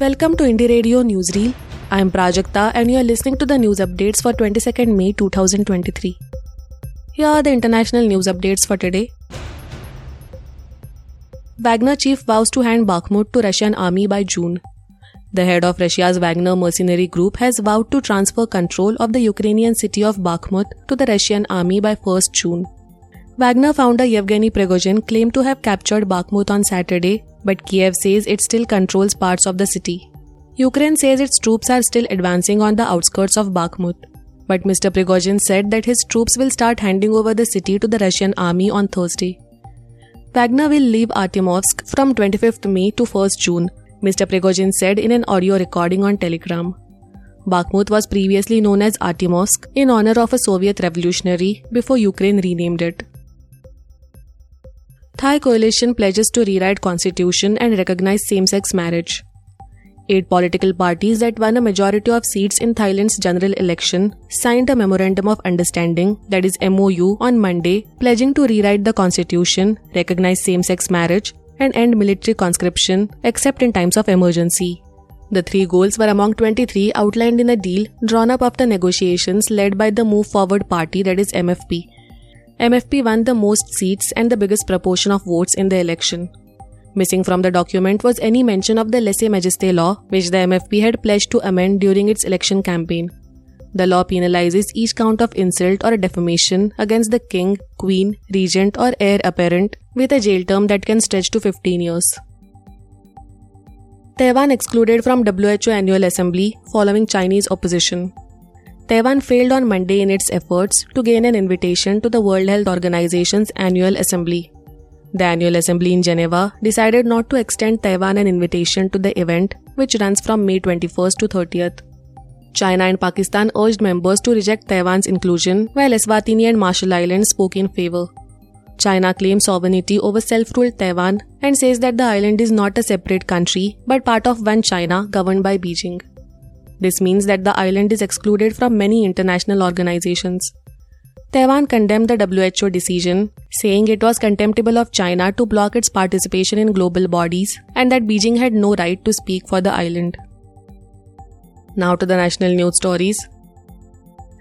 Welcome to Indie Radio Newsreel. I am Prajakta and you are listening to the news updates for 22nd May 2023. Here are the international news updates for today. Wagner chief vows to hand Bakhmut to Russian army by June. The head of Russia's Wagner mercenary group has vowed to transfer control of the Ukrainian city of Bakhmut to the Russian army by 1st June. Wagner founder Yevgeny Prigozhin claimed to have captured Bakhmut on Saturday, but Kiev says it still controls parts of the city. Ukraine says its troops are still advancing on the outskirts of Bakhmut. But Mr. Prigozhin said that his troops will start handing over the city to the Russian army on Thursday. Wagner will leave Artyomovsk from 25th May to 1st June, Mr. Prigozhin said in an audio recording on Telegram. Bakhmut was previously known as Artyomovsk in honor of a Soviet revolutionary before Ukraine renamed it. Thai coalition pledges to rewrite constitution and recognize same-sex marriage. Eight political parties that won a majority of seats in Thailand's general election signed a memorandum of understanding that is MOU on Monday pledging to rewrite the constitution, recognize same-sex marriage and end military conscription except in times of emergency. The three goals were among 23 outlined in a deal drawn up after negotiations led by the Move Forward party that is MFP MFP won the most seats and the biggest proportion of votes in the election. Missing from the document was any mention of the lese majeste law, which the MFP had pledged to amend during its election campaign. The law penalizes each count of insult or defamation against the king, queen, regent, or heir apparent with a jail term that can stretch to 15 years. Taiwan excluded from WHO Annual Assembly following Chinese opposition. Taiwan failed on Monday in its efforts to gain an invitation to the World Health Organization's annual assembly. The annual assembly in Geneva decided not to extend Taiwan an invitation to the event, which runs from May 21st to 30th. China and Pakistan urged members to reject Taiwan's inclusion, while Eswatini and Marshall Islands spoke in favor. China claims sovereignty over self ruled Taiwan and says that the island is not a separate country but part of one China governed by Beijing. This means that the island is excluded from many international organizations. Taiwan condemned the WHO decision, saying it was contemptible of China to block its participation in global bodies and that Beijing had no right to speak for the island. Now to the national news stories.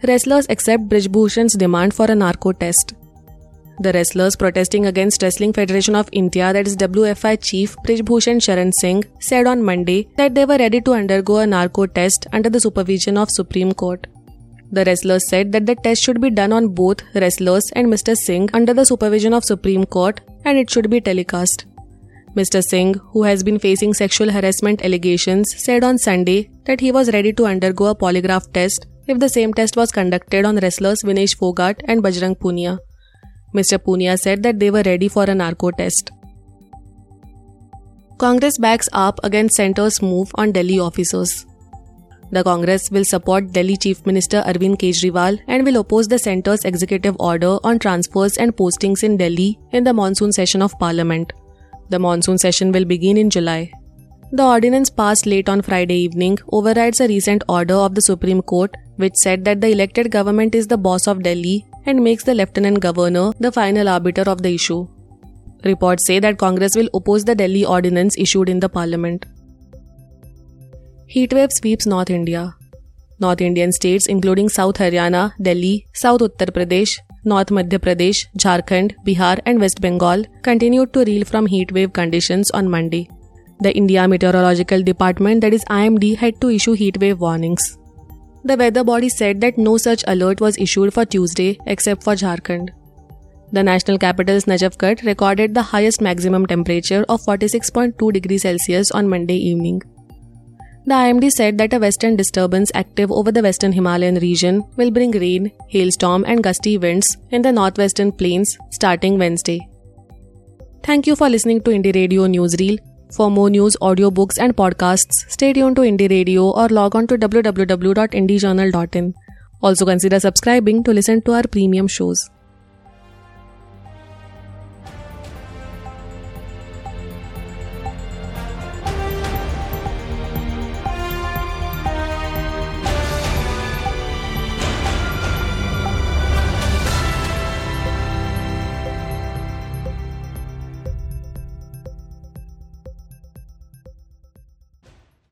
Wrestlers accept Brijbhushan's demand for a narco test. The wrestlers protesting against Wrestling Federation of India, that is WFI chief Brijbhushan Sharan Singh, said on Monday that they were ready to undergo a narco test under the supervision of Supreme Court. The wrestlers said that the test should be done on both wrestlers and Mr. Singh under the supervision of Supreme Court and it should be telecast. Mr. Singh, who has been facing sexual harassment allegations, said on Sunday that he was ready to undergo a polygraph test if the same test was conducted on wrestlers Vinesh Phogat and Bajrang Punia. Mr. Punia said that they were ready for a narco test. Congress backs up against centre's move on Delhi officers. The Congress will support Delhi Chief Minister Arvind Kejriwal and will oppose the centre's executive order on transfers and postings in Delhi in the monsoon session of Parliament. The monsoon session will begin in July. The ordinance passed late on Friday evening overrides a recent order of the Supreme Court which said that the elected government is the boss of Delhi and makes the Lieutenant Governor the final arbiter of the issue. Reports say that Congress will oppose the Delhi ordinance issued in the parliament. Heatwave sweeps North India. North Indian states including South Haryana, Delhi, South Uttar Pradesh, North Madhya Pradesh, Jharkhand, Bihar, and West Bengal continued to reel from heatwave conditions on Monday. The India Meteorological Department, that is IMD, had to issue heatwave warnings. The weather body said that no such alert was issued for Tuesday except for Jharkhand. The national capital's Najafgarh recorded the highest maximum temperature of 46.2 degrees Celsius on Monday evening. The IMD said that a western disturbance active over the western Himalayan region will bring rain, hailstorm, and gusty winds in the northwestern plains starting Wednesday. Thank you for listening to Indie Radio Newsreel. For more news, audiobooks, and podcasts, stay tuned to Indie Radio or log on to www.indiejournal.in. Also consider subscribing to listen to our premium shows.